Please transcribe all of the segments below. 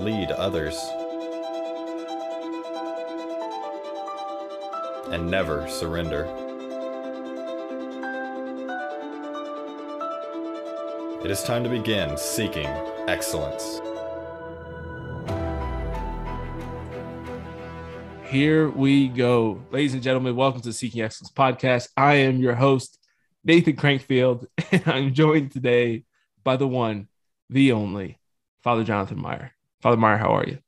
Lead others. And never surrender. It is time to begin seeking excellence. Here we go. Ladies and gentlemen, welcome to Seeking Excellence Podcast. I am your host, Nathan Crankfield, and I'm joined today by the one, the only, Father Jonathan Meyer. Father Meyer, how are you?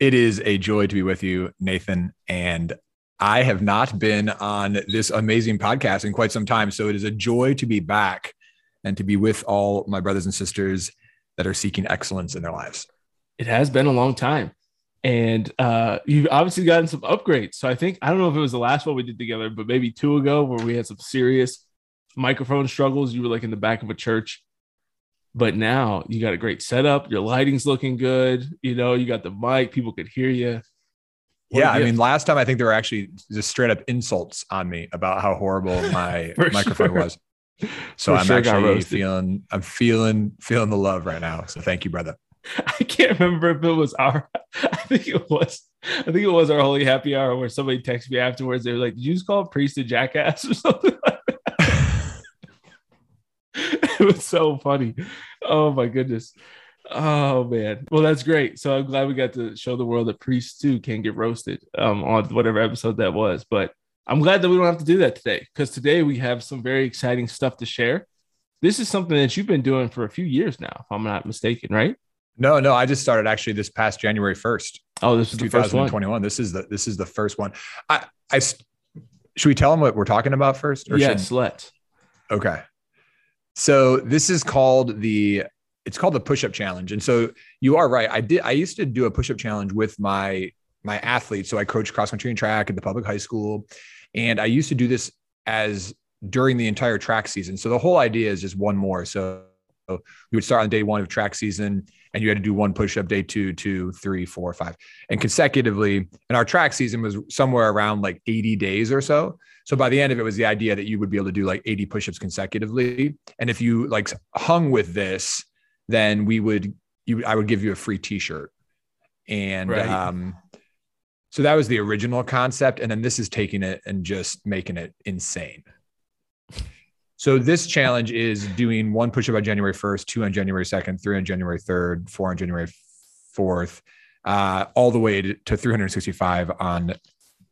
It is a joy to be with you, Nathan. And I have not been on this amazing podcast in quite some time. So it is a joy to be back and to be with all my brothers and sisters that are seeking excellence in their lives. It has been a long time. And uh, you've obviously gotten some upgrades. So I think, I don't know if it was the last one we did together, but maybe two ago where we had some serious microphone struggles. You were like in the back of a church. But now you got a great setup. Your lighting's looking good. You know, you got the mic, people could hear you. What yeah, I mean, last time I think there were actually just straight up insults on me about how horrible my microphone sure. was. So For I'm sure actually feeling, I'm feeling, feeling the love right now. So thank you, brother. I can't remember if it was our. I think it was. I think it was our holy happy hour where somebody texted me afterwards. They were like, "Did you just call a priest a jackass or something?" Like? it was so funny. Oh my goodness. Oh man. Well, that's great. So I'm glad we got to show the world that priests too can get roasted um, on whatever episode that was. But I'm glad that we don't have to do that today because today we have some very exciting stuff to share. This is something that you've been doing for a few years now, if I'm not mistaken, right? No, no, I just started actually this past January 1st. Oh, this is the one. 2021. This is the this is the first one. I I should we tell them what we're talking about first? Yes, should- let's. okay. So this is called the it's called the push-up challenge. And so you are right. I did I used to do a push-up challenge with my my athletes. So I coached cross country and track at the public high school. And I used to do this as during the entire track season. So the whole idea is just one more. So we would start on day one of track season and you had to do one push-up day two, two, three, four, five, and consecutively. And our track season was somewhere around like 80 days or so. So by the end of it was the idea that you would be able to do like 80 push-ups consecutively. And if you like hung with this, then we would you I would give you a free t-shirt. And Right. um so that was the original concept. And then this is taking it and just making it insane. So this challenge is doing one push-up on January 1st, two on January 2nd, three on January 3rd, four on January 4th, uh, all the way to, to 365 on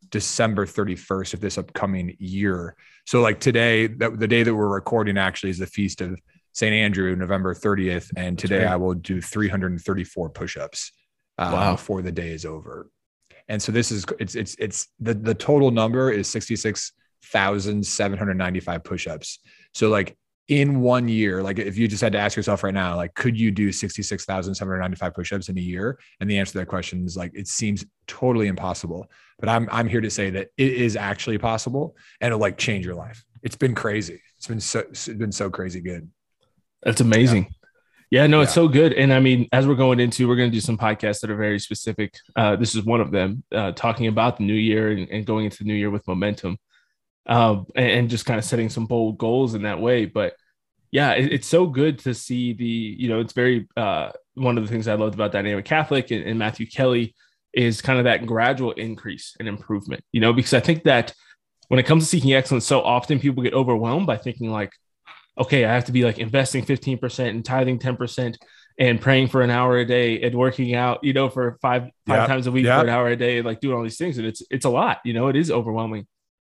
December 31st of this upcoming year. So like today, that the day that we're recording actually is the feast of St. Andrew, November 30th. And today. I will do 334 push-ups uh, Wow. before the day is over. And so this is it's it's it's the the total number is 66,795 push-ups. So like in one year, like if you just had to ask yourself right now, like could you do 66,795 push-ups in a year? And the answer to that question is like it seems totally impossible. But I'm I'm here to say that it is actually possible and it'll like change your life. It's been crazy. It's been so it's been so crazy good. That's amazing. Yeah, no, it's Yeah. so good. And I mean, as we're going into, we're going to do some podcasts that are very specific. Uh, this is one of them, uh, talking about the new year and, and going into the new year with momentum, um, and, just kind of setting some bold goals in that way. But yeah, it, it's so good to see the, you know, it's very uh, one of the things I loved about Dynamic Catholic and, and Matthew Kelly is kind of that gradual increase and improvement. You know, because I think that when it comes to seeking excellence, so often people get overwhelmed by thinking like, okay, I have to be like investing 15% and tithing 10% and praying for an hour a day and working out, you know, for five five Yep. times a week Yep. for an hour a day, like doing all these things. And it's it's a lot, you know, it is overwhelming.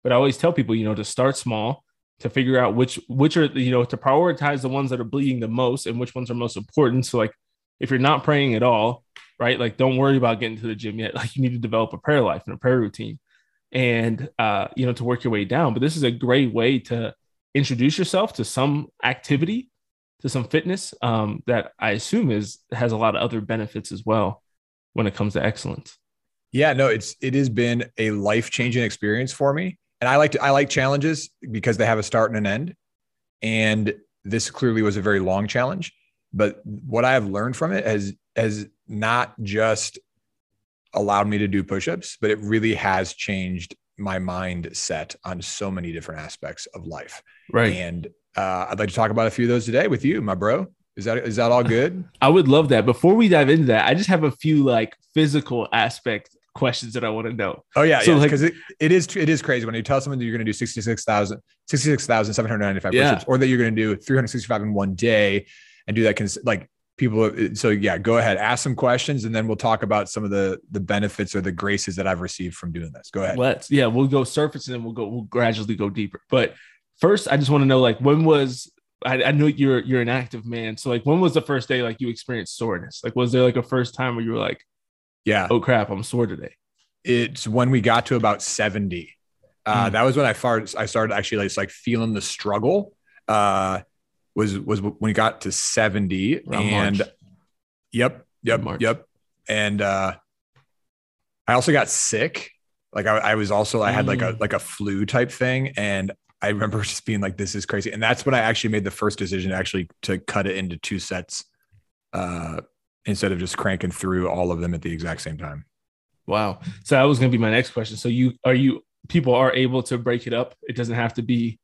But I always tell people, you know, to start small, to figure out which which are you know to prioritize the ones that are bleeding the most and which ones are most important. So like if you're not praying at all, right? Like don't worry about getting to the gym yet. Like you need to develop a prayer life and a prayer routine and uh you know to work your way down. But this is a great way to introduce yourself to some activity, to some fitness um that I assume is has a lot of other benefits as well when it comes to excellence. Yeah, no, it's it has been a life changing experience for me, and I like to I like challenges because they have a start and an end, and this clearly was a very long challenge. But what I have learned from it has has not just allowed me to do push-ups, but it really has changed my mindset on so many different aspects of life. Right. And uh, I'd like to talk about a few of those today with you, my bro. Is that is that all good? I would love that. Before we dive into that, I just have a few like physical aspect questions that I want to know. Oh yeah, So, yeah. like- Because it, it is it is crazy when you tell someone that you're going to do 66,000 66,795 Yeah. push-ups or that you're going to do 365 in one day and do that cons- like people uh, so yeah, go ahead, ask some questions and then we'll talk about some of the the benefits or the graces that I've received from doing this. Go ahead. Let's yeah, we'll go surface and then we'll go we'll gradually go deeper. But first, I just want to know like when was I, I know you're you're an active man, so like when was the first day like you experienced soreness? Like was there like a first time where you were like, Yeah. oh crap, I'm sore today? It's when we got to about 70. Uh, Mm. that was when I started I started actually like, like feeling the struggle. Uh was was when we got to 70 Around and March. Yep. Yep. March. Yep. And uh I also got sick. Like I, I was also I had like a Mm. like a flu type thing. And I remember just being like, this is crazy. And that's when I actually made the first decision actually to cut it into two sets uh instead of just cranking through all of them at the exact same time. Wow. So that was gonna be my next question. So you are you people are able to break it up? It doesn't have to be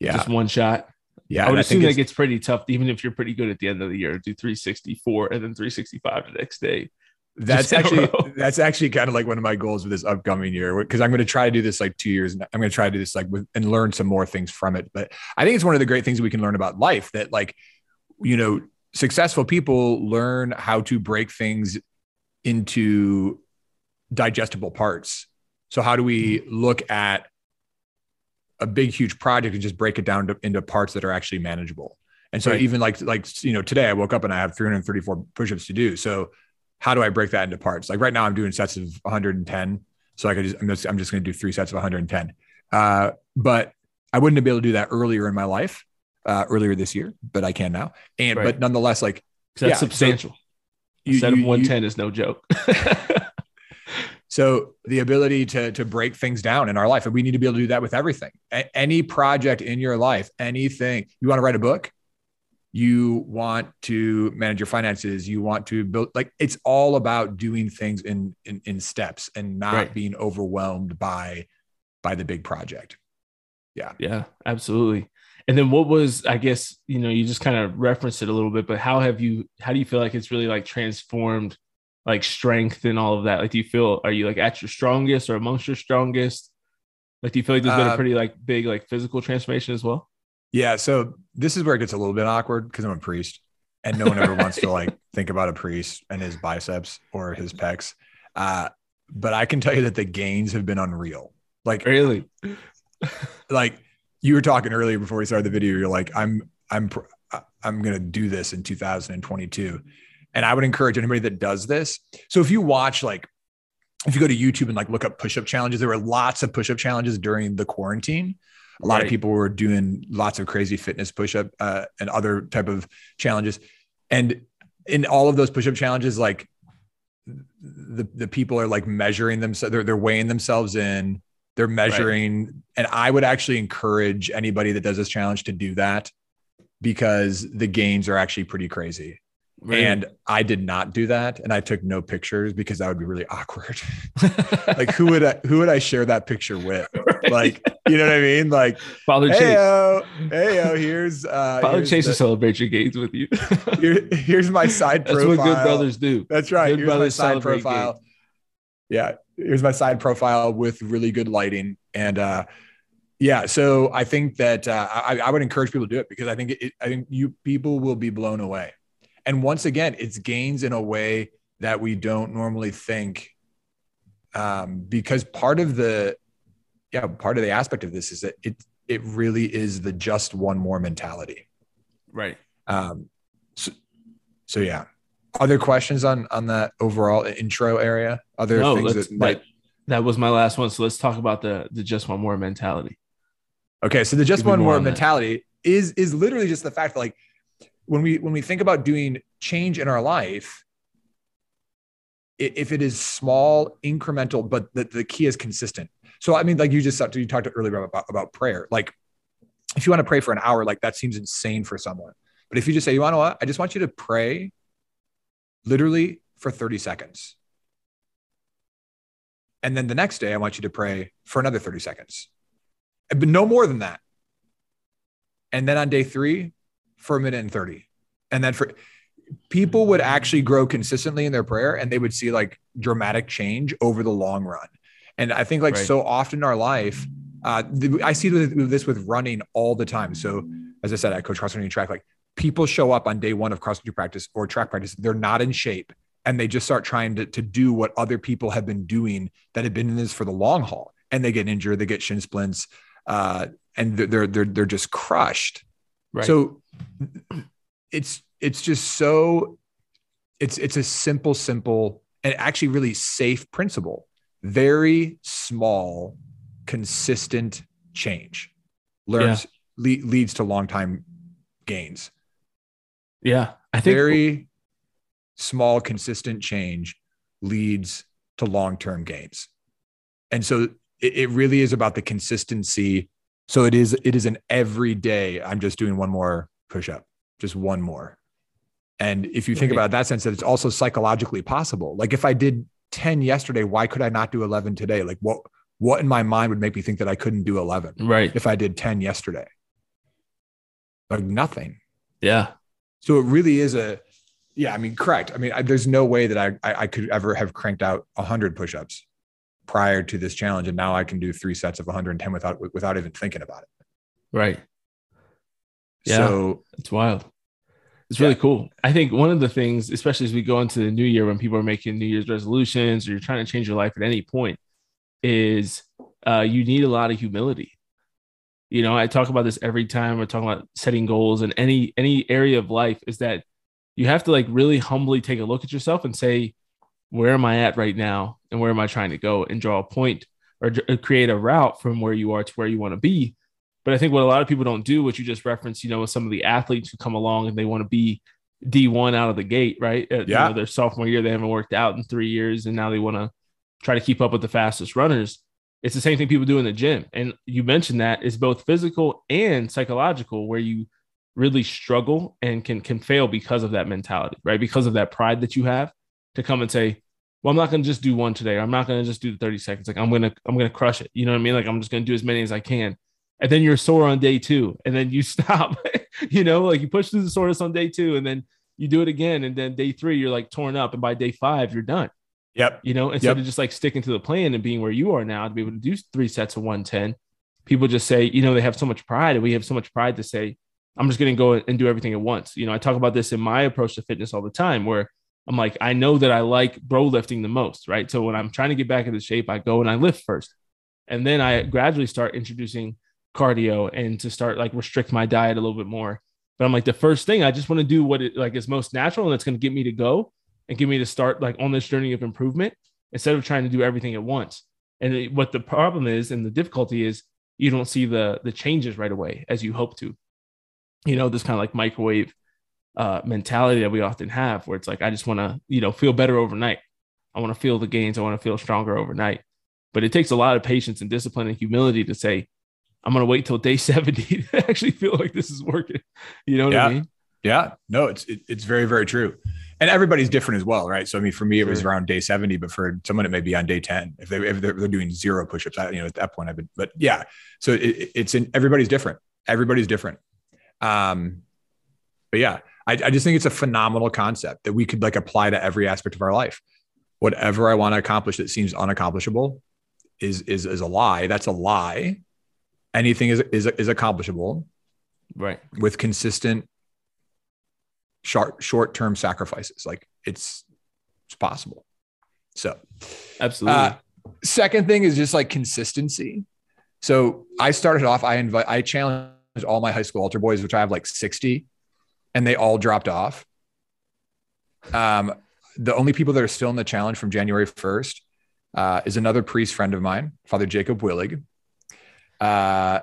Yeah. just one shot. yeah. I would assume it's- that gets pretty tough, even if you're pretty good at the end of the year. Do 364 and then 365 the next day. That's Just in a actually that's actually kind of like one of my goals for this upcoming year because I'm going to try to do this like two years. And I'm going to try to do this like with and learn some more things from it. But I think it's one of the great things we can learn about life that like you know successful people learn how to break things into digestible parts. So how do we look at a big huge project and just break it down to, into parts that are actually manageable? And so Right. even like like you know today I woke up and I have 334 push-ups to do. So how do I break that into parts? Like right now, I'm doing sets of 110. So I could just, I'm just, I'm just going to do three sets of 110. Uh, but I wouldn't have been able to do that earlier in my life, uh, earlier this year, but I can now. And, Right. but nonetheless, like that's Yeah, so substantial. you, a set of you- you- 110 is no joke. so the ability to, to break things down in our life, and we need to be able to do that with everything. A- any project in your life, anything you want to write a book, you want to manage your finances, you want to build like it's all about doing things in in, in steps and not Right. being overwhelmed by by the big project. Yeah. Yeah, absolutely. And then what was, I guess, you know, you just kind of referenced it a little bit, but how have you, how do you feel like it's really like transformed like strength and all of that? Like, do you feel, are you like at your strongest or amongst your strongest? Like, do you feel like there's been a Uh, pretty like big like physical transformation as well? Yeah. So this is where it gets a little bit awkward because I'm a priest and no one ever wants to like think about a priest and his biceps or his pecs. Uh, but I can tell you that the gains have been unreal. Like, Really? like you were talking earlier before we started the video, you're like, I'm, I'm, I'm going to do this in 2022. And I would encourage anybody that does this. So if you watch, like, if you go to YouTube and like look up push-up challenges, there were lots of push-up challenges during the quarantine. A lot of people were doing lots of crazy fitness push-up uh, and other type of challenges. And in all of those push-up challenges, like the the people are like measuring themselves, they're they're weighing themselves in, they're measuring. And I would actually encourage anybody that does this challenge to do that because the gains are actually pretty crazy. Really? And I did not do that, and I took no pictures because that would be really awkward. like who would I who would I share that picture with? Right. Like you know what I mean? Like Father hey Chase. hey yo, here's uh Father here's, Chase the- celebrate your gains with you. here- here's my side That's profile. That's what good brothers do. That's right. Good Here's my brothers side profile. Yeah, here's my side profile with really good lighting, and uh, Yeah, so I think that uh, I, I would encourage people to do it because I think it, I think you people will be blown away. And once again, it's gains in a way that we don't normally think, um, because part of the yeah part of the aspect of this is that it it really is the just one more mentality. Right. Um, so, so yeah. Other questions on on that overall intro area? Other No, things that might That was my last one. So let's talk about the the just one more mentality. Okay, so the just one more more on mentality is is literally just the fact that like when we when we think about doing change in our life, if it is small, incremental, but the, the key is consistent. So I mean, like you just you talked earlier about about prayer. Like if you want to pray for an hour, like that seems insane for someone. But if you just say, you want to what? I just want you to pray literally for 30 seconds. And then the next day, I want you to pray for another 30 seconds but no more than that. And then on day three, for a minute and 30. And then for people would actually grow consistently in their prayer and they would see like dramatic change over the long run. And I think like Right. so often in our life, uh, I see this with running all the time. So as I said, I coach cross country track. Like people show up on day one of cross country practice or track practice, they're not in shape, and they just start trying to, to do what other people have been doing that have been in this for the long haul, and they get injured, they get shin splints, uh, and they're they're they're, just crushed. Right. So it's it's just so it's it's a simple, simple, and actually really safe principle. Very small, consistent change learns le- leads to long time gains. Yeah, I think Very small, consistent change leads to long term gains. And so it, it really is about the consistency. So it is it is an everyday. I'm just doing one more push up, just one more. And if you think about that sense that it's also psychologically possible. Like if I did 10 yesterday, why could I not do 11 today? Like what what in my mind would make me think that I couldn't do 11 right. if I did 10 yesterday? Like nothing. Yeah. So it really is a, yeah, I mean, correct. I mean, I, there's no way that I, I, I could ever have cranked out 100 push-ups prior to this challenge, and now I can do three sets of 110 without without even thinking about it. Right. Yeah. So It's wild. It's Yeah. really cool. I think one of the things, especially as we go into the new year when people are making New Year's resolutions or you're trying to change your life at any point, is uh, you need a lot of humility. You know, I talk about this every time we're talking about setting goals in any any area of life, is that you have to like really humbly take a look at yourself and say, where am I at right now? And where am I trying to go and draw a point or, or create a route from where you are to where you want to be. But I think what a lot of people don't do, what you just referenced, you know, with some of the athletes who come along and they want to be D1 out of the gate, right? Uh, you Yeah. know, their sophomore year, they haven't worked out in three years and now they want to try to keep up with the fastest runners. It's the same thing people do in the gym. And you mentioned that is both physical and psychological, where you really struggle and can can fail because of that mentality, right? Because of that pride that you have to come and say, well, I'm not going to just do one today. I'm not going to just do the 30 seconds. Like I'm to, I'm to crush it. You know what I mean? Like I'm just going to do as many as I can. And then you're sore on day two and then you stop, you know, like you push through the soreness on day two and then you do it again. And then day three, you're like torn up. And by day five, you're done, yep, you know, instead Yep. of just like sticking to the plan and being where you are now to be able to do three sets of 110. People just say, you know, they have so much pride and we have so much pride to say, I'm just going to go and do everything at once. You know, I talk about this in my approach to fitness all the time where I'm like, I know that I like bro lifting the most, right? So when I'm trying to get back into shape, I go and I lift first. And then I gradually start introducing cardio and to start like restrict my diet a little bit more. But I'm like, the first thing I just want to do what it like is most natural and it's going to get me to go and get me to start like on this journey of improvement instead of trying to do everything at once. And it- what the problem is and the difficulty is you don't see the the changes right away as you hope to. You know, this kind of like microwave uh, mentality that we often have, where it's like, I just want to, you know, feel better overnight. I want to feel the gains. I want to feel stronger overnight. But it takes a lot of patience and discipline and humility to say, I'm going to wait till day 70 to actually feel like this is working. You know what I Yeah. mean? yeah, no, it's it, it's very very true, and everybody's different as well, right? So I mean, for me, it was around day 70, but for someone, it may be on day 10 if they if they're, they're doing zero push-ups. I, you know, at that point, I've been, but yeah, so it- it's in everybody's different. Everybody's different. Um, but yeah, I, I just think it's a phenomenal concept that we could like apply to every aspect of our life. Whatever I want to accomplish that seems unaccomplishable is is is a lie. That's a lie. anything is is is accomplishable Right. with consistent short short term sacrifices. Like it's it's possible. So Absolutely. uh, second thing is just like consistency. So I started off. I invite. I challenged all my high school altar boys, which I have like sixty, and they all dropped off. Um, the only people that are still in the challenge from January first uh, is another priest friend of mine, Father Jacob Willig. Uh,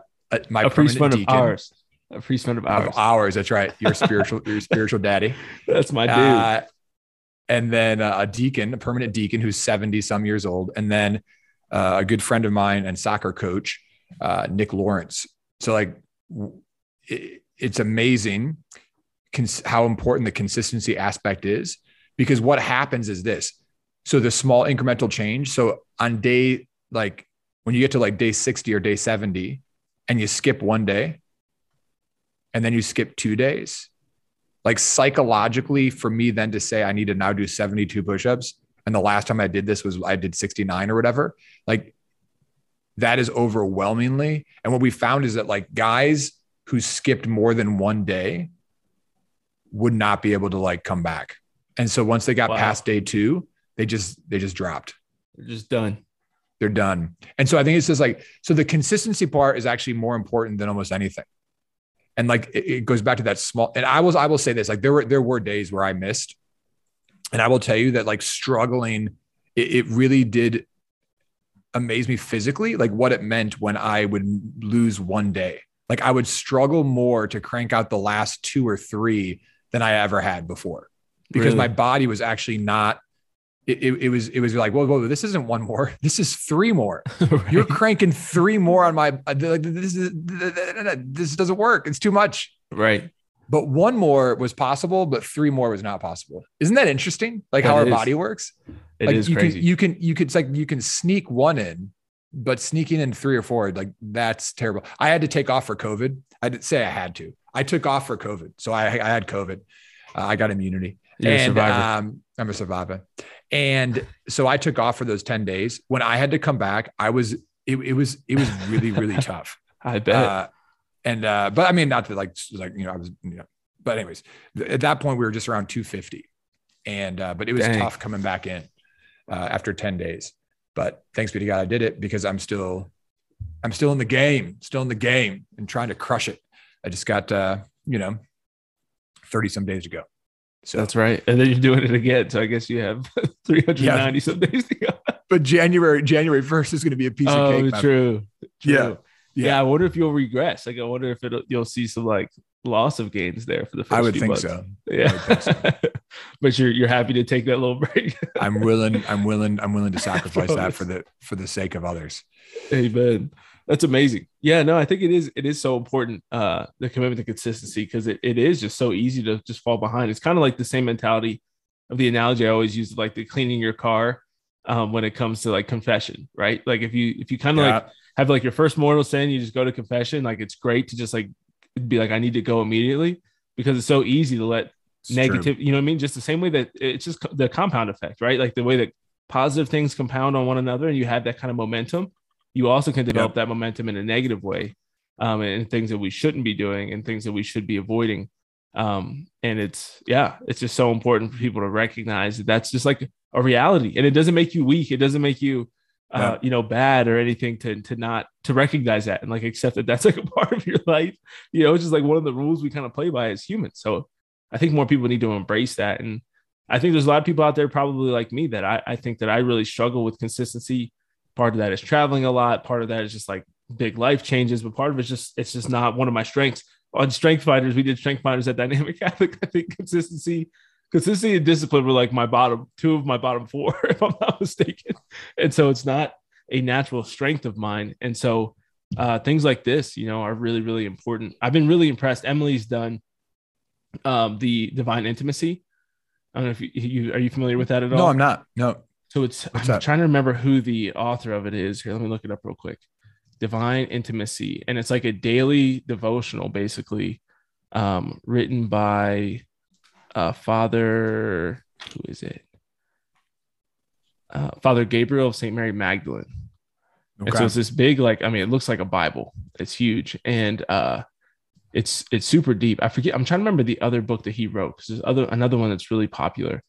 my a priest friend of ours. A priest friend of ours. of ours. That's right. Your spiritual, your spiritual daddy. That's my dude. Uh, and then uh, a deacon, a permanent deacon who's 70 some years old. And then uh, a good friend of mine and soccer coach, uh, Nick Lawrence. So, like, it, it's amazing cons- how important the consistency aspect is because what happens is this. So, the small incremental change. So, on day, like, when you get to like day 60 or day 70 and you skip one day and then you skip two days, like psychologically for me then to say I need to now do 72 push-ups and the last time I did this was I did 69 or whatever like that is overwhelmingly and what we found is that like guys who skipped more than one day would not be able to like come back and so once they got Wow. past day 2 they just they just dropped We're just done. they're done. And so I think it's just like, so the consistency part is actually more important than almost anything. And like, it, it goes back to that small, and I was, I will say this, like there were, there were days where I missed and I will tell you that like struggling, it, it really did amaze me physically, like what it meant when I would lose one day. Like I would struggle more to crank out the last two or three than I ever had before because Really? my body was actually not it, it, it was it was like whoa, whoa this isn't one more. This is three more. You're cranking three more on my uh, like this is this doesn't work. It's too much. Right. but one more was possible but three more was not possible. Isn't that interesting? Like how That our is. body works? It like is you crazy. can you can you could like you can sneak one in but sneaking in three or four like that's terrible. I had to take off for covid. I didn't say i had to. I took off for covid. So i, I had covid. Uh, i got immunity You're and um, I'm a survivor. And so I took off for those 10 days. When I had to come back, I was it, it was it was really, really tough. I bet. Uh, and uh, but I mean, not like like you know, I was you know, but anyways, th- at that point we were just around 250. And uh, but it was Dang. tough coming back in uh, after 10 days. But thanks be to God, I did it because I'm still I'm still in the game, still in the game and trying to crush it. I just got uh, you know, 30 some days to go. So That's right. And then you're doing it again. So I guess you have 390 some days to go. but January January first is going to be a piece of oh, cake. man. true. true. Yeah. yeah. Yeah. I wonder if you'll regress. Like, I wonder if it'll, you'll see some like loss of gains there for the first I would think months. so. Yeah. think but you're, you're happy to take that little break. I'm willing. I'm willing. I'm willing to sacrifice that for the for the sake of others. Amen. That's amazing. Yeah, no, I think it is. It is so important. Uh, the commitment to consistency because it, it is just so easy to just fall behind. It's kind of like the same mentality of the analogy I always use, like the cleaning your car. Um, when it comes to like confession, right? Like if you if you kind of like have like your first mortal sin, you just go to confession. Like it's great to just like be like, I need to go immediately because it's so easy to let It's true. negative, you know what I mean? Just the same way that it's just the compound effect, right? Like the way that positive things compound on one another and you have that kind of momentum, you also can develop that momentum in a negative way um, and things that we shouldn't be doing and things that we should be avoiding. Um, and it's, yeah, it's just so important for people to recognize that that's just like a reality and it doesn't make you weak. It doesn't make you, uh, Yeah. you know, bad or anything to, to not, to recognize that and like accept that that's like a part of your life. You know, it's just like one of the rules we kind of play by as humans. So I think more people need to embrace that. And I think there's a lot of people out there probably like me that I, I think that I really struggle with consistency. Part of that is traveling a lot. Part of that is just like big life changes, but part of it's just it's just not one of my strengths. On StrengthsFinder, we did StrengthsFinder at Dynamic Catholic. I think consistency, consistency and discipline were like my bottom two of my bottom four, if I'm not mistaken. And so it's not a natural strength of mine. And so uh, things like this, you know, are really really important. I've been really impressed. Emily's done um, the Divine Intimacy. I don't know if you, you are you familiar with that at all. No, I'm not. No. So it's What's I'm that? trying to remember who the author of it is. Here, let me look it up real quick. Divine Intimacy, and it's like a daily devotional, basically, um, written by uh, Father. Who is it? Uh, Father Gabriel of Saint Mary Magdalene, And so it's this big, like, I mean, it looks like a Bible. It's huge. And uh it's it's super deep. I forget, I'm trying to remember the other book that he wrote because there's other another one that's really popular.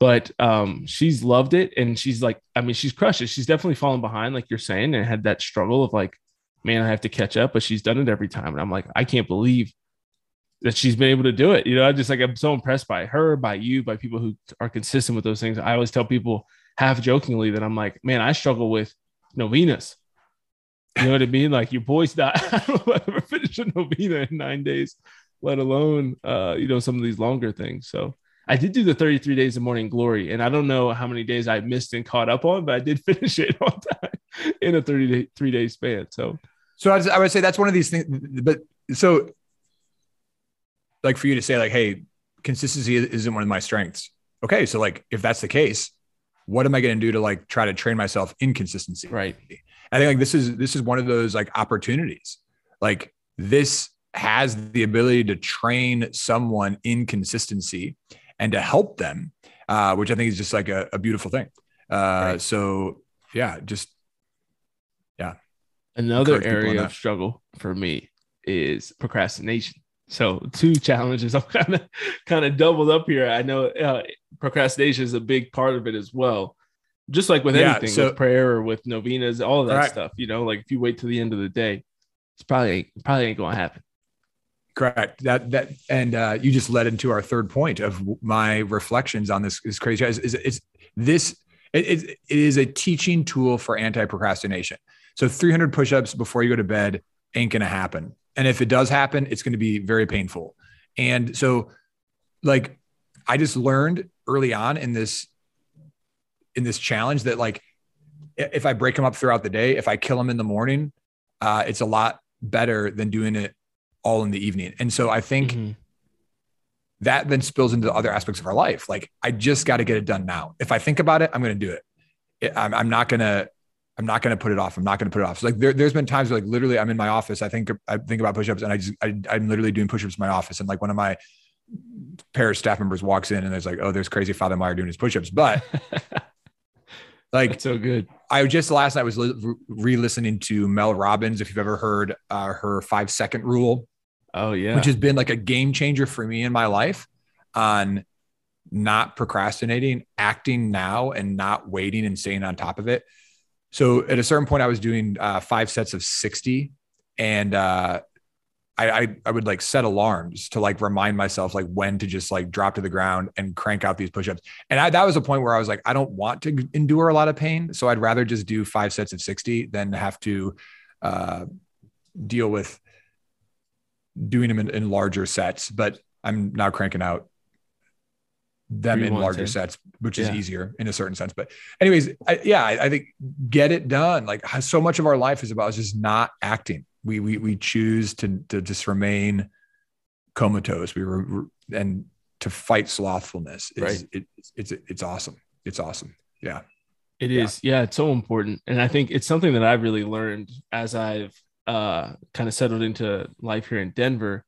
But um she's loved it and she's like, I mean, she's crushed it. She's definitely fallen behind, like you're saying, and had that struggle of like, man, I have to catch up, but she's done it every time. And I'm like, I can't believe that she's been able to do it. You know, I just like I'm so impressed by her, by you, by people who are consistent with those things. I always tell people half jokingly that I'm like, man, I struggle with novenas. You know what I mean? Like your boys. I I ever finish a novena in nine days, let alone uh, you know, some of these longer things. So I did do the 33 days of morning glory, and I don't know how many days I missed and caught up on, but I did finish it on time in a 33 day span. So so I would say that's one of these things, but so like for you to say like, Hey, consistency isn't one of my strengths. Okay. So like, if that's the case, what am I going to do to like try to train myself in consistency? Right. I think like this is this is one of those like opportunities. Like this has the ability to train someone in consistency and to help them, uh, which I think is just like a, a beautiful thing. Uh, right. So yeah, just yeah. Another area of struggle for me is procrastination. So two challenges. I'm kind of kind of doubled up here. I know uh, procrastination is a big part of it as well. Just like with yeah, anything, so, with prayer or with novenas, all of that correct. stuff. You know, like if you wait till the end of the day, it's probably probably ain't gonna happen. Correct. That that and uh, you just led into our third point of my reflections on this is crazy. Is, is, is this it, it is a teaching tool for anti procrastination. So 300 push-ups before you go to bed ain't gonna happen. And if it does happen, it's going to be very painful. And so, like, I just learned early on in this in this challenge that like if I break them up throughout the day, if I kill them in the morning, uh, it's a lot better than doing it all in the evening. And so I think mm-hmm. that then spills into other aspects of our life. Like I just got to get it done now. If I think about it, I'm going to do it. I'm, I'm not going to I'm not going to put it off. I'm not going to put it off. So like there, has been times where like literally I'm in my office. I think I think about push-ups and I just I, am literally doing push-ups in my office. And like one of my parish staff members walks in and there's like, oh, there's crazy Father Meyer doing his push-ups. But like That's so good. I just last night was re-listening to Mel Robbins. If you've ever heard uh, her five second rule. Oh yeah. Which has been like a game changer for me in my life on not procrastinating, acting now and not waiting and staying on top of it so at a certain point, I was doing uh, five sets of 60 and uh, I, I, I would like set alarms to like remind myself like when to just like drop to the ground and crank out these push-ups. And I, that was a point where I was like, I don't want to endure a lot of pain, so I'd rather just do five sets of sixty than have to uh, deal with doing them in, in larger sets. But I'm now cranking out them in larger sets, which yeah. is easier in a certain sense. But, anyways, I, yeah, I, I, think get it done. Like so much of our life is about just not acting. We we we choose to to just remain comatose. We were and to fight slothfulness. Is, right. It, it's, it's it's awesome. It's awesome. Yeah. It is. Yeah. yeah, it's so important. And I think it's something that I've really learned as I've uh kind of settled into life here in Denver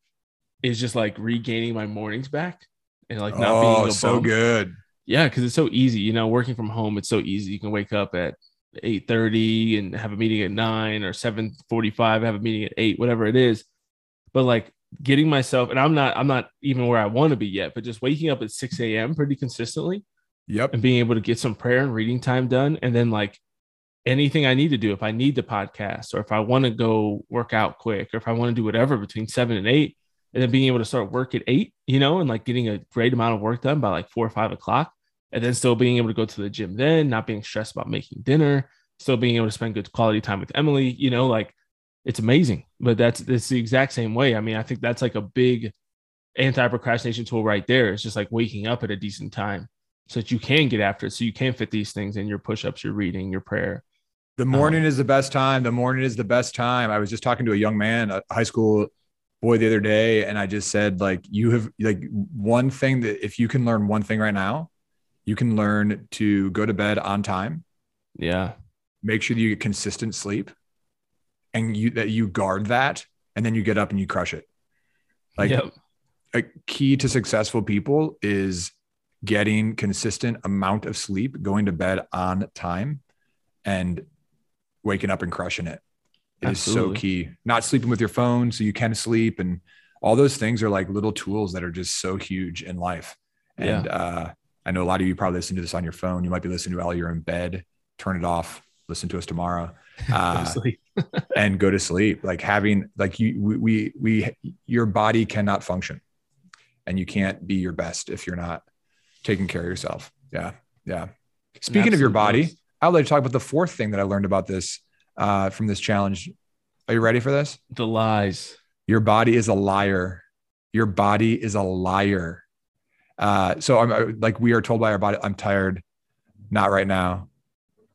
is just like regaining my mornings back and like not oh, being so good. Yeah, because it's so easy. You know, working from home, it's so easy. You can wake up at eight thirty and have a meeting at nine or seven forty five, have a meeting at eight, whatever it is. But like getting myself, and I'm not, I'm not even where I want to be yet, but just waking up at six a.m. pretty consistently. Yep. And being able to get some prayer and reading time done, and then like anything I need to do, if I need the podcast, or if I want to go work out quick, or if I want to do whatever between seven and eight, and then being able to start work at eight, you know, and like getting a great amount of work done by like four or five o'clock, and then still being able to go to the gym then, not being stressed about making dinner, still being able to spend good quality time with Emily, you know, like it's amazing. But that's it's the exact same way. I mean, I think that's like a big anti-procrastination tool right there. It's just like waking up at a decent time so that you can get after it. So you can fit these things in your push-ups, your reading, your prayer. The morning um, is the best time. The morning is the best time. I was just talking to a young man, a high school boy the other day and I just said like you have like one thing that if you can learn one thing right now, you can learn to go to bed on time. Yeah. Make sure that you get consistent sleep and you that you guard that and then you get up and you crush it. Like yep. a key to successful people is getting consistent amount of sleep, going to bed on time and waking up and crushing it. It is so key. Not sleeping with your phone so you can sleep and all those things are like little tools that are just so huge in life. And uh, I know a lot of you probably listen to this on your phone. You might be listening to it while you're in bed. Turn it off. Listen to us tomorrow. Uh, Honestly. and go to sleep like having like you we, we we your body cannot function and you can't be your best if you're not taking care of yourself yeah yeah speaking of your body i would like to talk about the fourth thing that i learned about this uh from this challenge. Are you ready for this? The lies. your body is a liar. Your body is a liar. Uh so i'm like we are told by our body i'm tired. Not right now.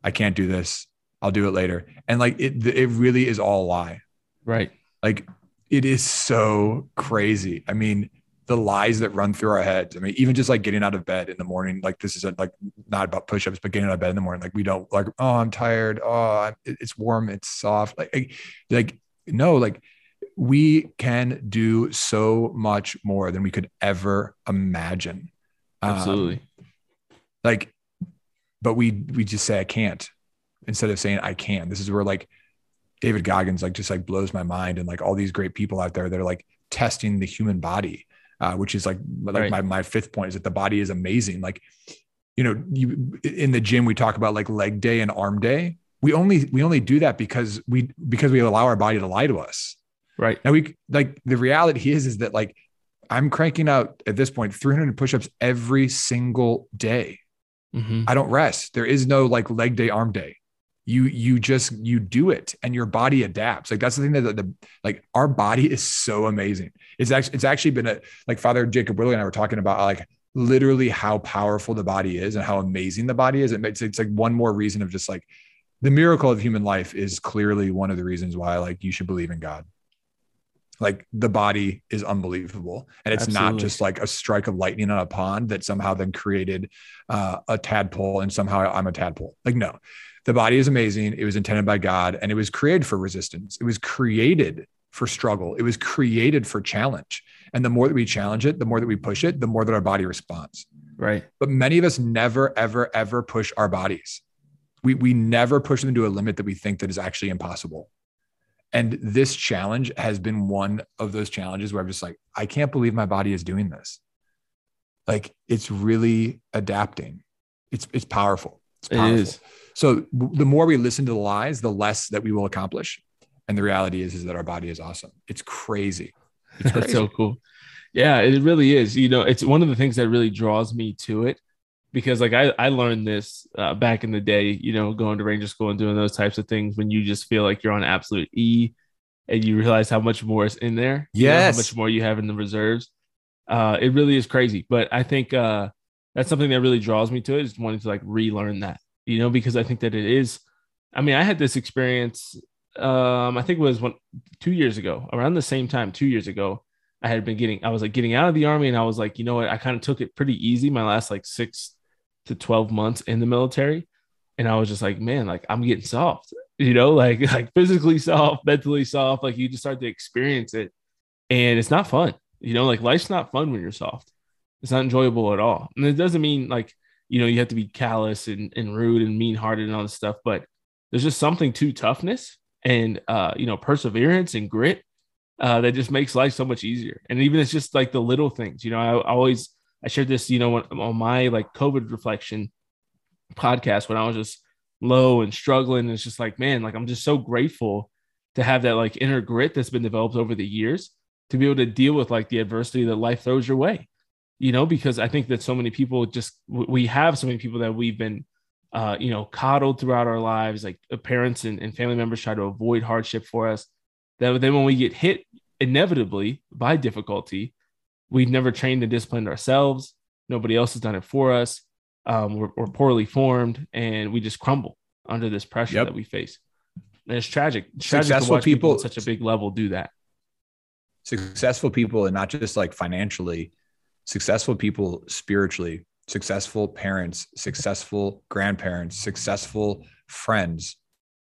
I can't do this. I'll do it later. And like it it really is all a lie. Right. like it is so crazy. I mean, the lies that run through our heads. I mean, even just like getting out of bed in the morning, like this is like not about push-ups, but getting out of bed in the morning, like we don't like, oh, I'm tired. Oh, it's warm, it's soft. Like, like, no, like we can do so much more than we could ever imagine. Um, Absolutely. like but we we just say i can't instead of saying i can this is where like david goggins like just like blows my mind and like all these great people out there that are like testing the human body uh, which is like like Right. my, my fifth point is that the body is amazing like you know you in the gym we talk about like leg day and arm day we only we only do that because we because we allow our body to lie to us right. now we like the reality is is that like i'm cranking out at this point 300 push-ups every single day Mhm. I don't rest. There is no like leg day, arm day. You you just you do it, and your body adapts. Like that's the thing that the, the like our body is so amazing. It's actually it's actually been a like Father Jacob Willig and I were talking about like literally how powerful the body is and how amazing the body is. It makes it's like one more reason of just like the miracle of human life is clearly one of the reasons why like you should believe in God. Like the body is unbelievable, and it's not just like a strike of lightning on a pond that somehow then created uh, a tadpole and somehow I'm a tadpole. Like, no, the body is amazing. It was intended by God and it was created for resistance. It was created for struggle. It was created for challenge. And the more that we challenge it, the more that we push it, the more that our body responds. Right. But many of us never, ever, ever push our bodies. We, we never push them to a limit that we think that is actually impossible. And this challenge has been one of those challenges where I'm just like, I can't believe my body is doing this. Like it's really adapting. It's it's powerful. It is. So the more we listen to the lies, the less that we will accomplish. And the reality is, is that our body is awesome. It's crazy. It's That's crazy. so cool. Yeah, it really is. You know, it's one of the things that really draws me to it because, like, I, I learned this uh, back in the day, you know, going to Ranger School and doing those types of things when you just feel like you're on absolute E and you realize how much more is in there. you know, Yes. how much more you have in the reserves. Uh, it really is crazy. But I think uh, that's something that really draws me to it is wanting to like relearn that, you know, because I think that it is. I mean, I had this experience. Um, I think it was one two years ago, around the same time, two years ago. I had been getting, I was like getting out of the army, and I was like, you know what? I kind of took it pretty easy my last like six to 12 months in the military. And I was just like, man, like I'm getting soft, you know, like like physically soft, mentally soft. Like you just start to experience it. And it's not fun. You know, like life's not fun when you're soft. It's not enjoyable at all. And it doesn't mean like, you know, you have to be callous and, and rude and mean hearted and all this stuff, but there's just something to toughness and uh, you know, perseverance and grit uh, that just makes life so much easier. And even it's just like the little things, you know, I, I always I shared this, you know, on, on my like COVID reflection podcast when I was just low and struggling. It's just like, man, like I'm just so grateful to have that like inner grit that's been developed over the years to be able to deal with like the adversity that life throws your way, you know, because I think that so many people just, we have so many people that we've been, uh, you know, coddled throughout our lives, like uh, parents and, and family members try to avoid hardship for us. That then when we get hit inevitably by difficulty, we've never trained and disciplined ourselves. Nobody else has done it for us. Um, we're, we're poorly formed and we just crumble under this pressure Yep. that we face. And it's tragic. It's tragic to Successful watch people, people- at such a big level do that. successful people and not just like financially successful people spiritually successful parents successful grandparents successful friends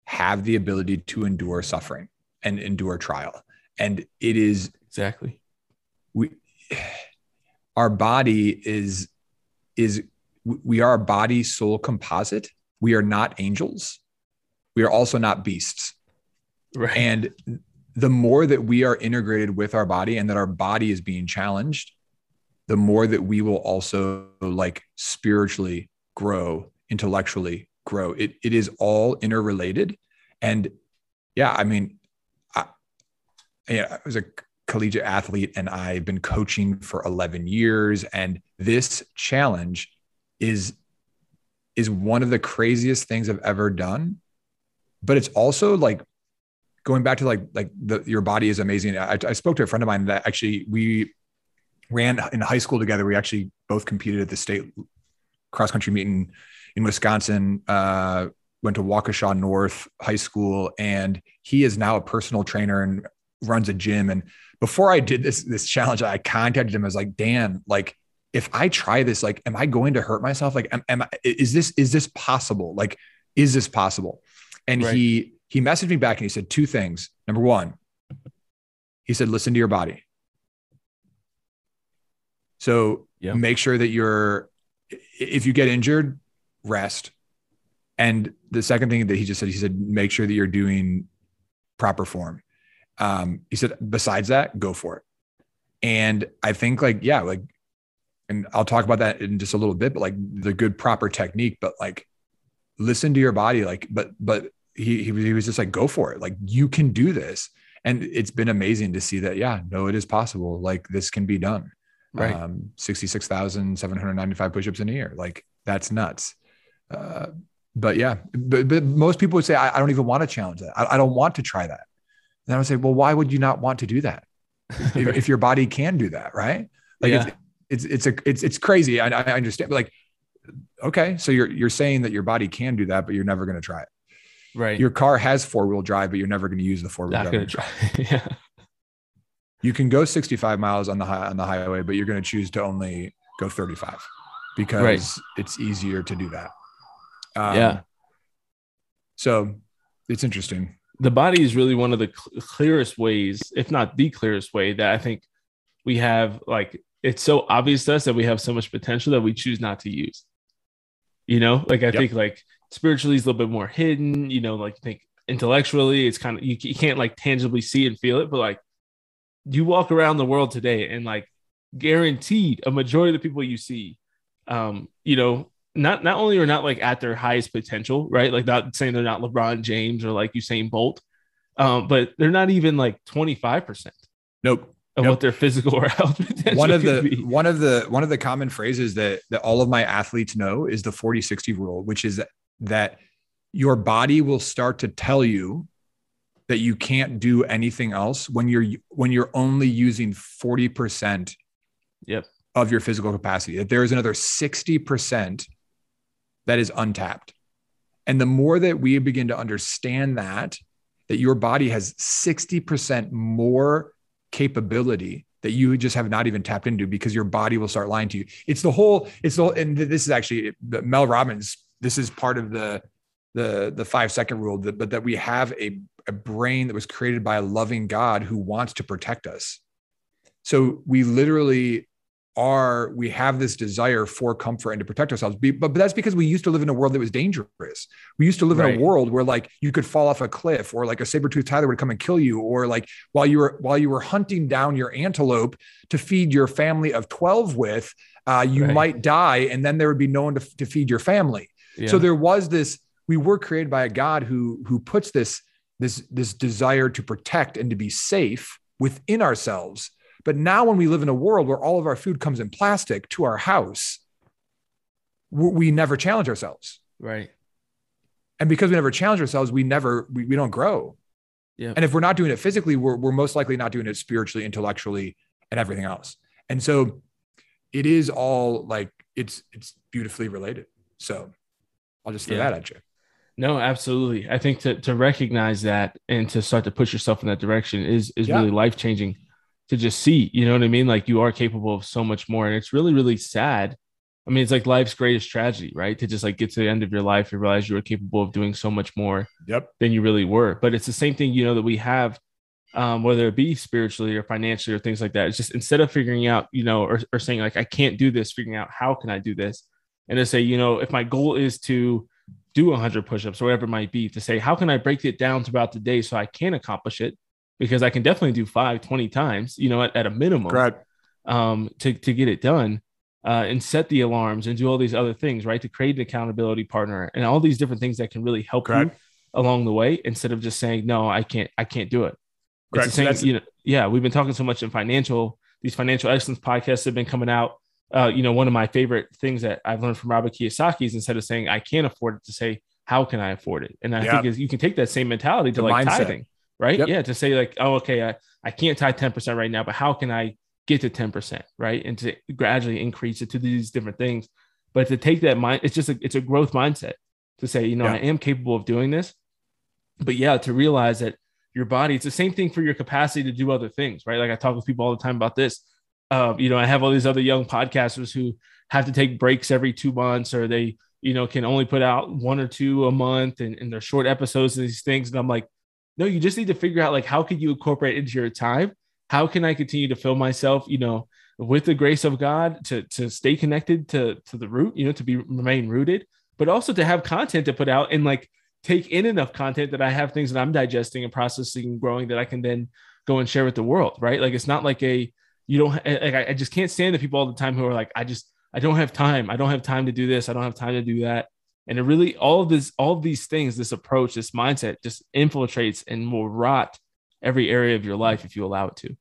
have the ability to endure suffering and endure trial and it is Exactly. we our body is is we are a body soul composite we are not angels we are also not beasts. Right. And the more that we are integrated with our body and that our body is being challenged, the more that we will also like spiritually grow, intellectually grow. It, it is all interrelated. And yeah, I mean, I, yeah, I was a collegiate athlete and I've been coaching for 11 years. And this challenge is, is one of the craziest things I've ever done. But it's also like going back to like, like the, your body is amazing. I, I spoke to a friend of mine that actually we ran in high school together. We actually both competed at the state cross country meeting in Wisconsin. Uh, went to Waukesha North High School, and he is now a personal trainer and runs a gym. And before I did this this challenge, I contacted him. I was like, Dan, like if I try this, like, am I going to hurt myself? Like, am, am I, is this is this possible? Like, is this possible? And right. he he messaged me back and he said two things. Number one, he said, listen to your body. So make sure that you're if you get injured, rest. And the second thing that he just said, he said, make sure that you're doing proper form. Um, he said, besides that, go for it. And I think like, yeah, like, and I'll talk about that in just a little bit, but like the good proper technique, but like listen to your body. Like, but, but he, he was, he was just like, go for it. Like you can do this. And it's been amazing to see that. Yeah, no, it is possible. Like this can be done. Right. Um, 66,795 push-ups in a year. Like that's nuts. Uh, but yeah, but, but, most people would say, I, I don't even want to challenge that. I, I, don't want to try that. And I would say, well, why would you not want to do that? if, if, your body can do that, right? Like yeah. it's, it's, it's a, it's, it's crazy. I, I understand, but like, okay. So you're, you're saying that your body can do that, but you're never going to try it. Right. Your car has four wheel drive, but you're never going to use the four wheel drive. Yeah. You can go 65 miles on the high, on the highway, but you're going to choose to only go 35 because right. it's easier to do that. Um, yeah. So it's interesting. The body is really one of the cl- clearest ways, if not the clearest way, that I think we have. Like, it's so obvious to us that we have so much potential that we choose not to use. You know, like I yep. think like spiritually is a little bit more hidden. You know, like I think intellectually it's kind of you, you can't like tangibly see and feel it, but like you walk around the world today and like guaranteed a majority of the people you see um, you know, not not only are not like at their highest potential, right? Like not saying they're not LeBron James or like Usain Bolt, um, but they're not even like 25%. Nope. Of nope. what their physical or health potential one of the be. one of the one of the common phrases that that all of my athletes know is the 40 60 rule which is that your body will start to tell you that you can't do anything else when you're when you're only using 40% yep of your physical capacity, that there is another 60% that is untapped. And the more that we begin to understand that, that your body has 60% more capability that you just have not even tapped into because your body will start lying to you. It's the whole, it's the whole, and this is actually Mel Robbins. This is part of the, the, the five second rule, that, but that we have a, a brain that was created by a loving God who wants to protect us. So we literally are we have this desire for comfort and to protect ourselves but, but that's because we used to live in a world that was dangerous we used to live right. in a world where like you could fall off a cliff or like a saber-toothed tiger would come and kill you or like while you were while you were hunting down your antelope to feed your family of 12 with uh, you right. might die and then there would be no one to, to feed your family yeah. so there was this we were created by a god who who puts this this this desire to protect and to be safe within ourselves but now, when we live in a world where all of our food comes in plastic to our house, we never challenge ourselves. Right. And because we never challenge ourselves, we never, we, we don't grow. Yeah. And if we're not doing it physically, we're, we're most likely not doing it spiritually, intellectually, and everything else. And so it is all like, it's, it's beautifully related. So I'll just throw yeah. that at you. No, absolutely. I think to, to recognize that and to start to push yourself in that direction is, is yeah. really life changing to just see, you know what I mean? Like you are capable of so much more. And it's really, really sad. I mean, it's like life's greatest tragedy, right? To just like get to the end of your life and realize you were capable of doing so much more yep. than you really were. But it's the same thing, you know, that we have, um, whether it be spiritually or financially or things like that. It's just instead of figuring out, you know, or, or saying like, I can't do this, figuring out how can I do this? And to say, you know, if my goal is to do 100 push-ups or whatever it might be to say how can i break it down throughout the day so i can accomplish it because i can definitely do five 20 times you know at, at a minimum Correct. um, to, to get it done uh, and set the alarms and do all these other things right to create an accountability partner and all these different things that can really help you along the way instead of just saying no i can't i can't do it it's Correct. the So same, that's- you know, yeah, we've been talking so much in financial, these financial excellence podcasts have been coming out. Uh, you know, one of my favorite things that I've learned from Robert Kiyosaki is instead of saying I can't afford it to say, how can I afford it? And I Yeah. think is you can take that same mentality to The like mindset. tithing, right? Yep. Yeah, to say like, oh, okay, I, I can't tie 10% right now, but how can I get to 10%? Right. And to gradually increase it to these different things. But to take that mind, it's just a, it's a growth mindset to say, you know, Yeah. I am capable of doing this. But yeah, to realize that your body, it's the same thing for your capacity to do other things, right? Like I talk with people all the time about this. Um, you know, I have all these other young podcasters who have to take breaks every two months or they, you know, can only put out one or two a month and, and they're short episodes and these things. And I'm like, no, you just need to figure out like how can you incorporate into your time? How can I continue to fill myself, you know, with the grace of God to to stay connected to to the root, you know, to be remain rooted, but also to have content to put out and like take in enough content that I have things that I'm digesting and processing and growing that I can then go and share with the world, right? Like it's not like a you don't like I, just can't stand the people all the time who are like I just I don't have time. I don't have time to do this. I don't have time to do that. And it really all of this all these things, this approach, this mindset just infiltrates and will rot every area of your life if you allow it to.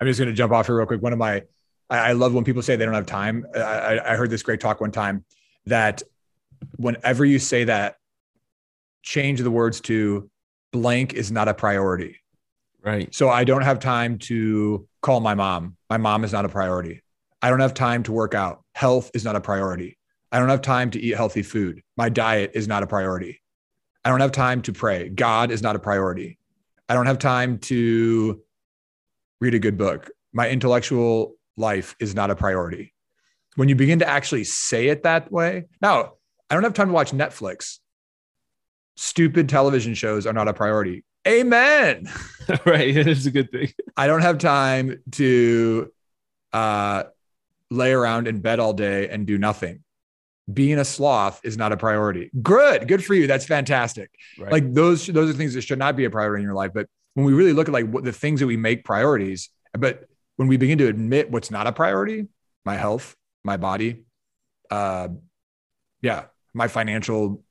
I'm just going to jump off here real quick. One of my, I, love when people say they don't have time. I, I heard this great talk one time that whenever you say that, change the words to blank is not a priority. Right. So I don't have time to call my mom. My mom is not a priority. I don't have time to work out. Health is not a priority. I don't have time to eat healthy food. My diet is not a priority. I don't have time to pray. God is not a priority. I don't have time to read a good book. My intellectual life is not a priority. When you begin to actually say it that way, now I don't have time to watch Netflix. Stupid television shows are not a priority. Amen. right. It is a good thing. I don't have time to uh, lay around in bed all day and do nothing. Being a sloth is not a priority. Good, good for you. That's fantastic. Right. Like those, those are things that should not be a priority in your life. But when we really look at like what the things that we make priorities, but when we begin to admit what's not a priority, my health, my body, uh, yeah, my financial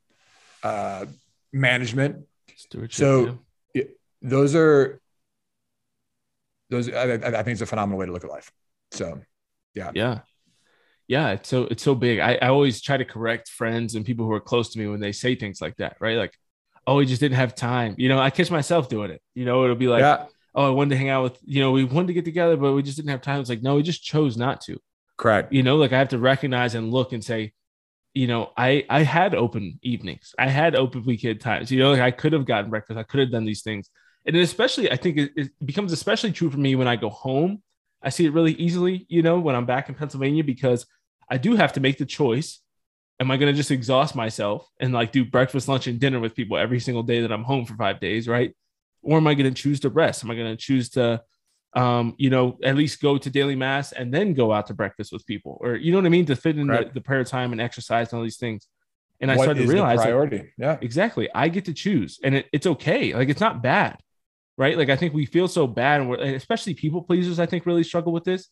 uh, management, Stewardship, So- yeah. Those are those. I, I think it's a phenomenal way to look at life. So yeah. Yeah. Yeah it's so it's so big. I, I always try to correct friends and people who are close to me when they say things like that right? Like oh we just didn't have time. You know i catch myself doing it. You know it'll be like yeah, oh i wanted to hang out with you know we wanted to get together but we just didn't have time. It's like no we just chose not to. Correct. you know like i have to recognize and look and say you know i i had open evenings. I had open weekend times. You know like i could have gotten breakfast. I could have done these things and then especially i think it, it becomes especially true for me when i go home. I see it really easily you know when i'm back in pennsylvania because i do have to make the choice. Am i going to just exhaust myself and like do breakfast lunch and dinner with people every single day that i'm home for five days right? Or am i going to choose to rest? Am i going to choose to um, you know, at least go to daily mass and then go out to breakfast with people, or you know what I mean, to fit in the, the prayer time and exercise and all these things. And I What started to realize priority. yeah, exactly, I get to choose, and it, it's okay. Like it's not bad, right? Like I think we feel so bad, and especially people pleasers. I think really struggle with this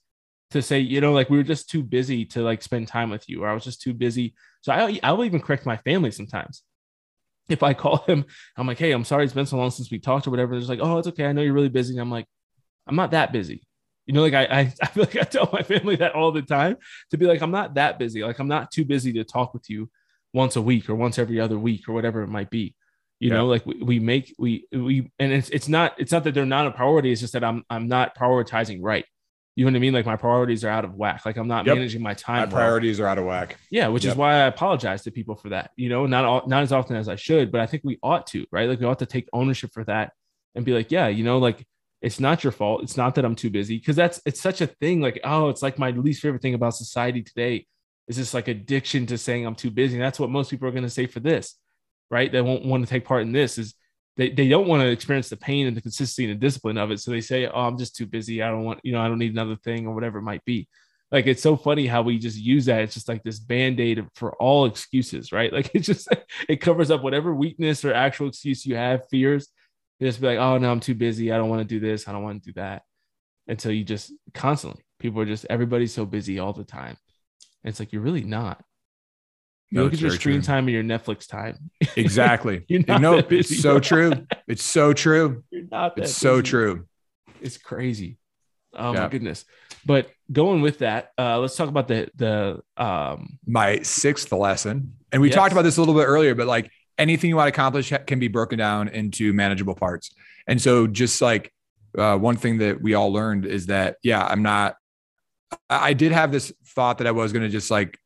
to say, you know, like we were just too busy to like spend time with you, or I was just too busy. So I I will even correct my family sometimes. If I call them, I'm like, hey, I'm sorry, it's been so long since we talked or whatever. They're like, oh, it's okay. I know you're really busy. And I'm like, I'm not that busy. You know, like I, I, I feel like I tell my family that all the time to be like, I'm not that busy. Like I'm not too busy to talk with you once a week or once every other week or whatever it might be. You Yeah. know, like we, we make we we and it's it's not it's not that they're not a priority. It's just that I'm I'm not prioritizing right. You know what I mean? Like my priorities are out of whack. Like I'm not Yep. managing my my time. well. priorities are out of whack. Yeah, which Yep. is why I apologize to people for that. You know, not all, not as often as I should, but I think we ought to, right? Like we ought to take ownership for that and be like, yeah, you know, like it's not your fault. It's not that I'm too busy because that's it's such a thing. Like, oh, it's like my least favorite thing about society today is this like addiction to saying I'm too busy. And that's what most people are going to say for this, right? They won't want to take part in this. Is they, they don't want to experience the pain and the consistency and the discipline of it. So they say, oh, I'm just too busy. I don't want, you know, I don't need another thing or whatever it might be. like it's so funny how we just use that. It's just like this band-aid for all excuses, right? Like it just it covers up whatever weakness or actual excuse you have, fears. You just be like, oh no, I'm too busy. I don't want to do this. I don't want to do that. Until you just constantly, people are just everybody's so busy all the time. And it's like you're really not. You No, look at your screen true. time and your Netflix time. Exactly. You're not no, busy, it's so true. It's so true. You're not that It's so true. It's crazy. Oh Yeah. my goodness. But going with that, uh, let's talk about the the um My sixth lesson, and we Yes. talked about this a little bit earlier, but like anything you want to accomplish can be broken down into manageable parts. And so, just like uh, one thing that we all learned is that, yeah, I'm not. I I did have this thought that I was going to just like.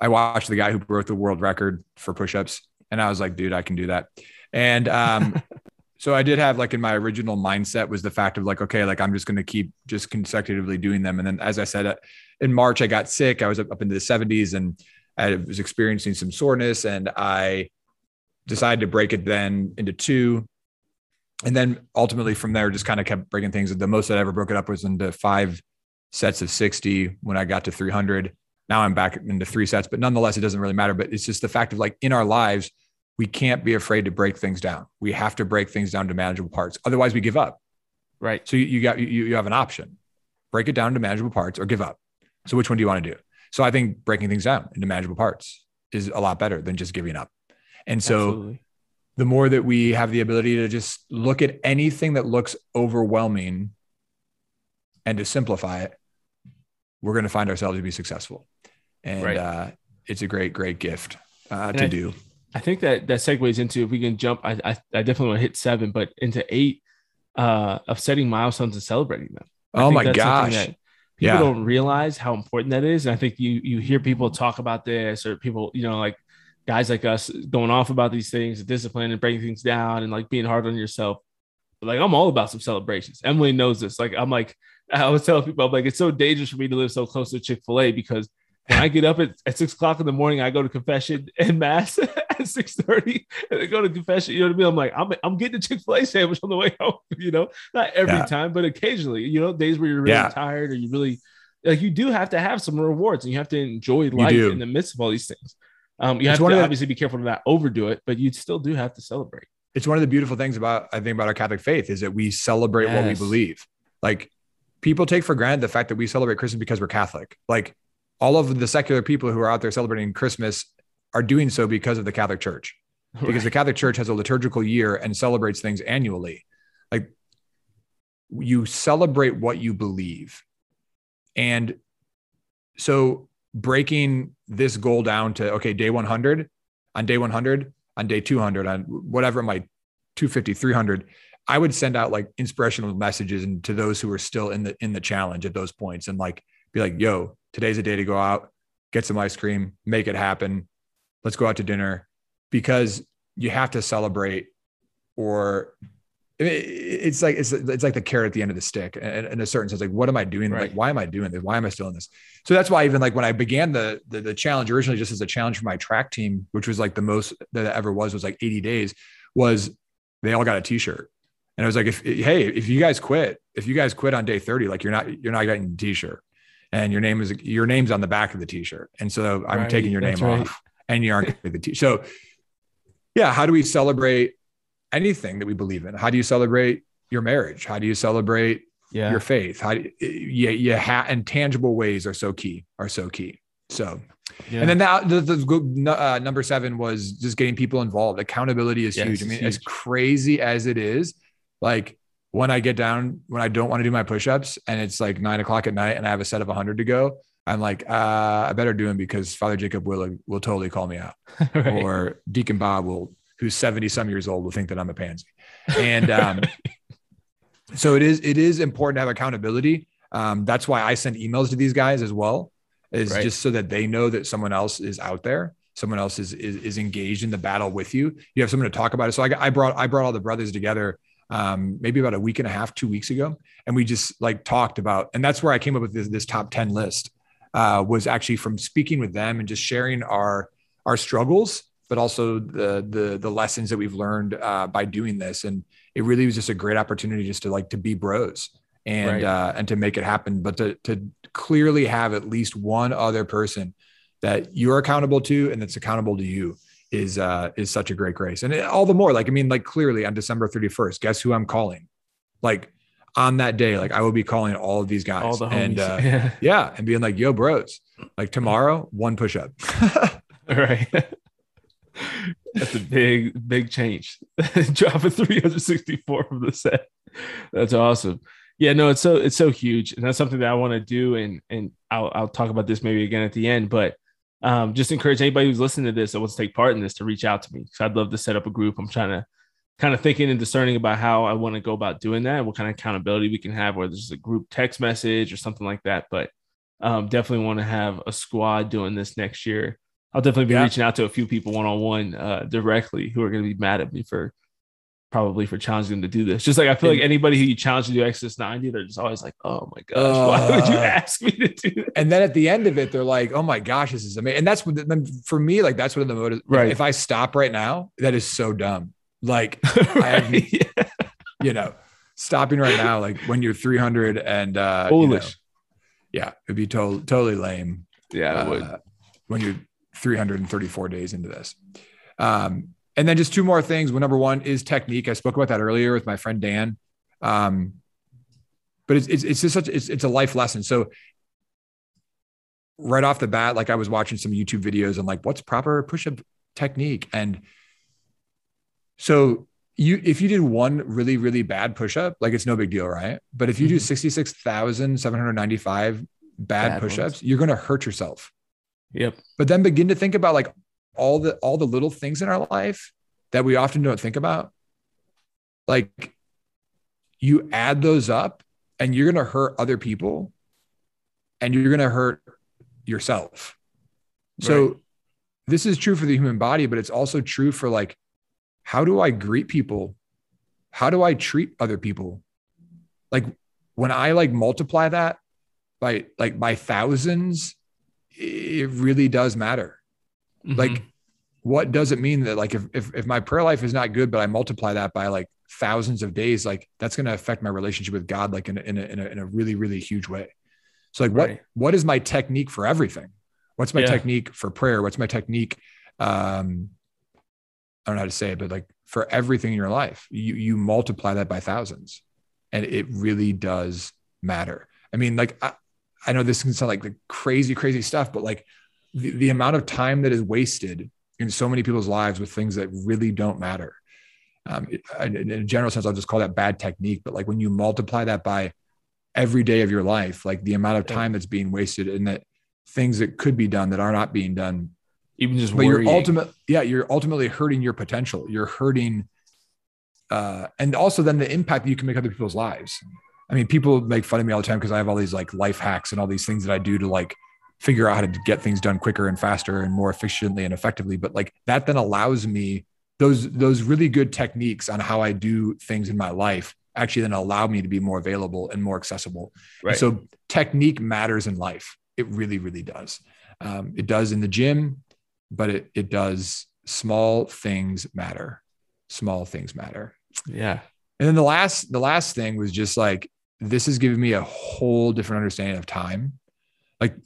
I watched the guy who broke the world record for push-ups, and I was like, dude, I can do that. And um, so I did have like in my original mindset was the fact of like, okay, like I'm just going to keep just consecutively doing them. And then, as I said, uh, in March I got sick. I was up up into the 70s, and I was experiencing some soreness, and I decided to break it then into two. And then ultimately from there, just kind of kept breaking things. The most that I ever broke it up was into five sets of 60 when I got to 300. Now I'm back into three sets, but nonetheless, it doesn't really matter. But it's just the fact of like in our lives, we can't be afraid to break things down. We have to break things down to manageable parts. Otherwise, we give up. right. So you, you got you, you have an option: break it down to manageable parts or give up. So which one do you want to do? So I think breaking things down into manageable parts is a lot better than just giving up. And so Absolutely. the more that we have the ability to just look at anything that looks overwhelming and to simplify it, we're going to find ourselves to be successful. And Right. uh, it's a great, great gift uh, to I- do. I think that that segues into if we can jump. I I, I definitely want to hit seven, but into eight uh, of setting milestones and celebrating them. I Oh my gosh. People Yeah. don't realize how important that is. And I think you you hear people talk about this or people, you know, like guys like us going off about these things, discipline and breaking things down and like being hard on yourself. But like I'm all about some celebrations. Emily knows this. Like I'm like, I always tell people, I'm like, it's so dangerous for me to live so close to Chick-fil-A because when I get up at, at six o'clock in the morning, I go to confession and mass at 6:30 and I go to confession. You know what I mean? I'm like, I'm I'm getting a Chick-fil-A sandwich on the way home, you know, not every Yeah. time, but occasionally, you know, days where you're really Yeah. tired or you really like you do have to have some rewards and you have to enjoy life in the midst of all these things. Um, you It's have to the- obviously be careful to not overdo it, but you still do have to celebrate. it's one of the beautiful things about I think about our Catholic faith is that we celebrate what we believe. Like people take for granted the fact that we celebrate Christmas because we're Catholic. Like all of the secular people who are out there celebrating Christmas are doing so because of the Catholic Church. Because the Catholic Church has a liturgical year and celebrates things annually. Like you celebrate what you believe. And so breaking this goal down to okay, day 100, on day 100, on day 200, on whatever my might 250, 300, I would send out like inspirational messages and to those who are still in the in the challenge at those points and like be like, yo, today's a day to go out, get some ice cream, make it happen. Let's go out to dinner because you have to celebrate or it's like it's it's like the carrot at the end of the stick in, in a certain sense. Like what am i doing? Right. like why am i doing this? Why am i still in this? So that's why even like when i began the, the the challenge originally just as a challenge for my track team which was like the most that it ever was was like 80 days was they all got a t-shirt. And I was like if hey if you guys quit if you guys quit on day 30 like you're not you're not getting the t-shirt and your name is your name's on the back of the t-shirt. And so i'm Right, taking your name right. off and you aren't the t so yeah how do we celebrate anything that we believe in? How do you celebrate your marriage? How do you celebrate Yeah. your faith? How do you, yeah yeah ha- and tangible ways are so key are so key. So yeah. and then that the, the uh, number seven was just getting people involved. Accountability is Yes, huge. I mean as crazy as it is like when i get down when i don't want to do my push-ups and it's like nine o'clock at night and i have a set of 100 to go i'm like uh, i better do them because father jacob will will totally call me out right. or Deacon Bob will, who's 70 some years old, will think that I'm a pansy. And um, so it is, it is important to have accountability. Um, that's why I send emails to these guys as well, is Right. just so that they know that someone else is out there. Someone else is, is, is engaged in the battle with you. You have someone to talk about it. So I, I brought, I brought all the brothers together um, maybe about a week and a half, two weeks ago. And we just like talked about, and that's where I came up with this, this top 10 list uh, was actually from speaking with them and just sharing our, our struggles, but also the the the lessons that we've learned uh, by doing this. And it really was just a great opportunity just to like to be bros and Right. uh, and to make it happen, but to to clearly have at least one other person that you're accountable to and that's accountable to you is uh is such a great grace and it, all the more like i mean like clearly on december 31st guess who i'm calling like on that day like i will be calling all of these guys All the and uh, yeah. yeah and being like yo bros like tomorrow one push-up Right. That's a big, big change. Drop a 364 from the set. That's awesome. Yeah, no, it's so it's so huge, and that's something that I want to do. And and I'll I'll talk about this maybe again at the end, but um, just encourage anybody who's listening to this that wants to take part in this to reach out to me. So I'd love to set up a group. I'm trying to kind of thinking and discerning about how I want to go about doing that, what kind of accountability we can have, whether it's a group text message or something like that. But um, definitely want to have a squad doing this next year. I'll definitely be Yeah. reaching out to a few people one on one directly who are going to be mad at me for probably for challenging them to do this. Just like I feel like anybody who you challenge to do Exodus 90, they're just always like, oh my gosh, why would you Uh, ask me to do that? and then at the end of it they're like oh my gosh this is amazing and that's what then for me like that's what the motive Right. if i stop right now that is so dumb like have- Right? Yeah. you know stopping right now like when you're 300 and uh you know, Foolish. yeah it'd be totally totally lame Yeah, uh, when you're 334 days into this. Um, and then just two more things. Well, number one is technique. I spoke about that earlier with my friend Dan. Um, but it's, it's, it's just such, it's, it's a life lesson. So right off the bat, like I was watching some YouTube videos and like, what's proper push-up technique? And so you, if you did one really, really bad push-up, like it's no big deal, right? But if you do Mhm. 66,795 bad, Bad push-ups, ones. you're going to hurt yourself Yep. but then begin to think about like all the all the little things in our life that we often don't think about like you add those up and you're going to hurt other people and you're going to hurt yourself. So this is true for the human body but it's also true for like how do i greet people? How do i treat other people? Like when i like multiply that by like by thousands it really does matter like Mhm. what does it mean that like if, if if my prayer life is not good but i multiply that by like thousands of days like that's going to affect my relationship with god like in a, in a, in a, in a really really huge way. So like what what is my technique for everything? What's my Yeah. technique for prayer? What's my technique um i don't know how to say it but like for everything in your life you you multiply that by thousands and it really does matter. I mean like i, I know this can sound like the crazy crazy stuff but like the, the amount of time that is wasted in so many people's lives with things that really don't matter. Um, in in a general sense, I'll just call that bad technique. But like when you multiply that by every day of your life, like the amount of time that's being wasted and that things that could be done that are not being done, Even just but worrying. you're ultimate, yeah, you're ultimately hurting your potential. You're hurting, uh, and also then the impact that you can make other people's lives. I mean, people make fun of me all the time because I have all these like life hacks and all these things that I do to like figure out how to get things done quicker and faster and more efficiently and effectively. But like that then allows me those those really good techniques on how I do things in my life actually then allow me to be more available and more accessible. And. So technique matters in life. It really, really does. Um, it does in the gym, but it it does. Small things matter. Small things matter. yeah. And then the last the last thing was just like this has given me a whole different understanding of time. Like